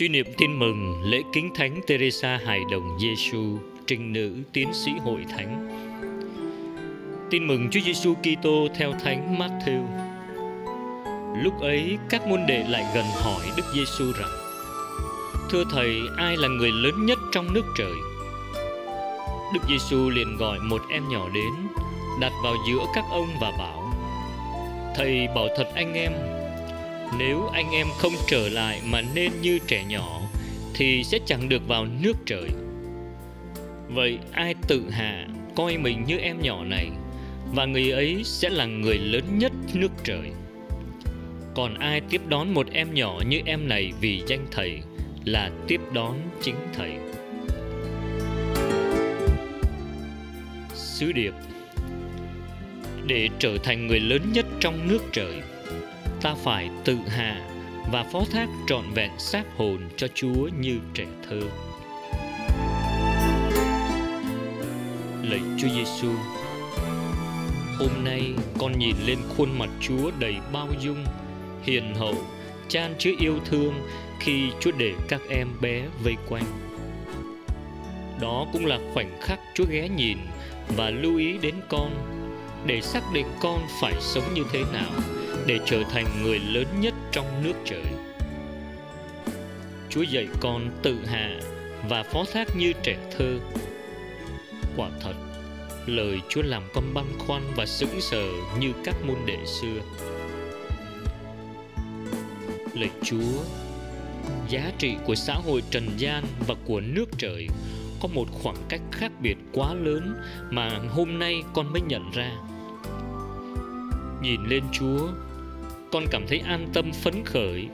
Suy niệm tin mừng lễ kính thánh Teresa Hài Đồng Giêsu, trinh nữ tiến sĩ hội thánh. Tin mừng Chúa Giêsu Kitô theo thánh Matthew. Lúc ấy các môn đệ lại gần hỏi Đức Giêsu rằng: Thưa thầy, ai là người lớn nhất trong nước trời? Đức Giêsu liền gọi một em nhỏ đến, đặt vào giữa các ông và bảo: Thầy bảo thật anh em, nếu anh em không trở lại mà nên như trẻ nhỏ, thì sẽ chẳng được vào nước trời. Vậy ai tự hạ coi mình như em nhỏ này, và người ấy sẽ là người lớn nhất nước trời? Còn ai tiếp đón một em nhỏ như em này vì danh thầy, là tiếp đón chính thầy. Sứ điệp. Để trở thành người lớn nhất trong nước trời ta phải tự hạ và phó thác trọn vẹn xác hồn cho Chúa như trẻ thơ. Lạy Chúa Giêsu, hôm nay con nhìn lên khuôn mặt Chúa đầy bao dung, hiền hậu, chan chứa yêu thương khi Chúa để các em bé vây quanh. Đó cũng là khoảnh khắc Chúa ghé nhìn và lưu ý đến con để xác định con phải sống như thế nào để trở thành người lớn nhất trong nước trời. Chúa dạy con tự hạ và phó thác như trẻ thơ. Quả thật, lời Chúa làm con băn khoăn và sững sờ như các môn đệ xưa. Lạy Chúa, giá trị của xã hội trần gian và của nước trời có một khoảng cách khác biệt quá lớn mà hôm nay con mới nhận ra. Nhìn lên Chúa, con cảm thấy an tâm phấn khởi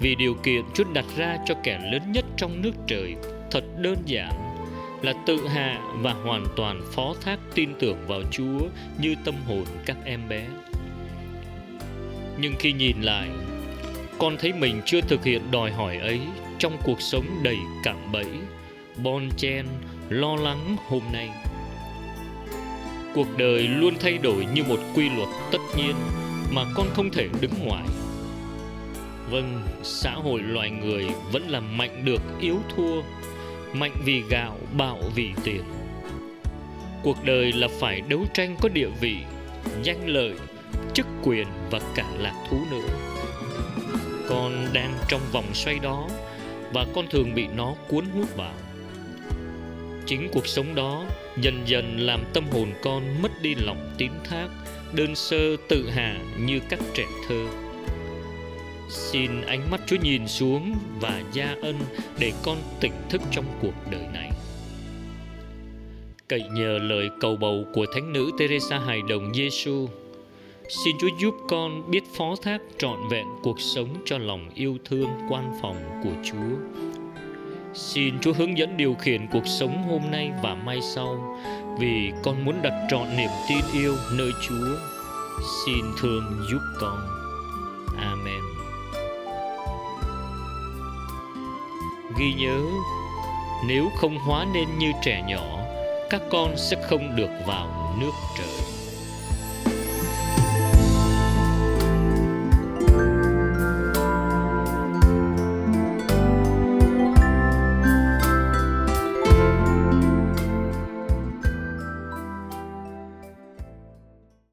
vì điều kiện Chúa đặt ra cho kẻ lớn nhất trong nước trời thật đơn giản là tự hạ và hoàn toàn phó thác tin tưởng vào Chúa như tâm hồn các em bé. Nhưng khi nhìn lại, con thấy mình chưa thực hiện đòi hỏi ấy trong cuộc sống đầy cạm bẫy, bon chen, lo lắng hôm nay. Cuộc đời luôn thay đổi như một quy luật tất nhiên mà con không thể đứng ngoài. Vâng xã hội loài người vẫn là mạnh được yếu thua, mạnh vì gạo, bạo vì tiền. Cuộc đời là phải đấu tranh có địa vị, danh lợi, chức quyền và cả lạc thú nữa con đang trong vòng xoay đó và con thường bị nó cuốn hút vào. Chính cuộc sống đó dần dần làm tâm hồn con mất đi lòng tín thác đơn sơ tự hạ như các trẻ thơ. Xin ánh mắt chúa nhìn xuống và gia ân để con tỉnh thức trong cuộc đời này. Cậy nhờ lời cầu bầu của thánh nữ teresa hài đồng giêsu xin chúa giúp con biết phó thác trọn vẹn cuộc sống cho lòng yêu thương, quan phòng của chúa. Xin chúa hướng dẫn điều khiển cuộc sống hôm nay và mai sau vì con muốn đặt trọn niềm tin yêu nơi Chúa. Xin thương giúp con. Amen. Ghi nhớ, nếu không hóa nên như trẻ nhỏ, các con sẽ không được vào nước trời.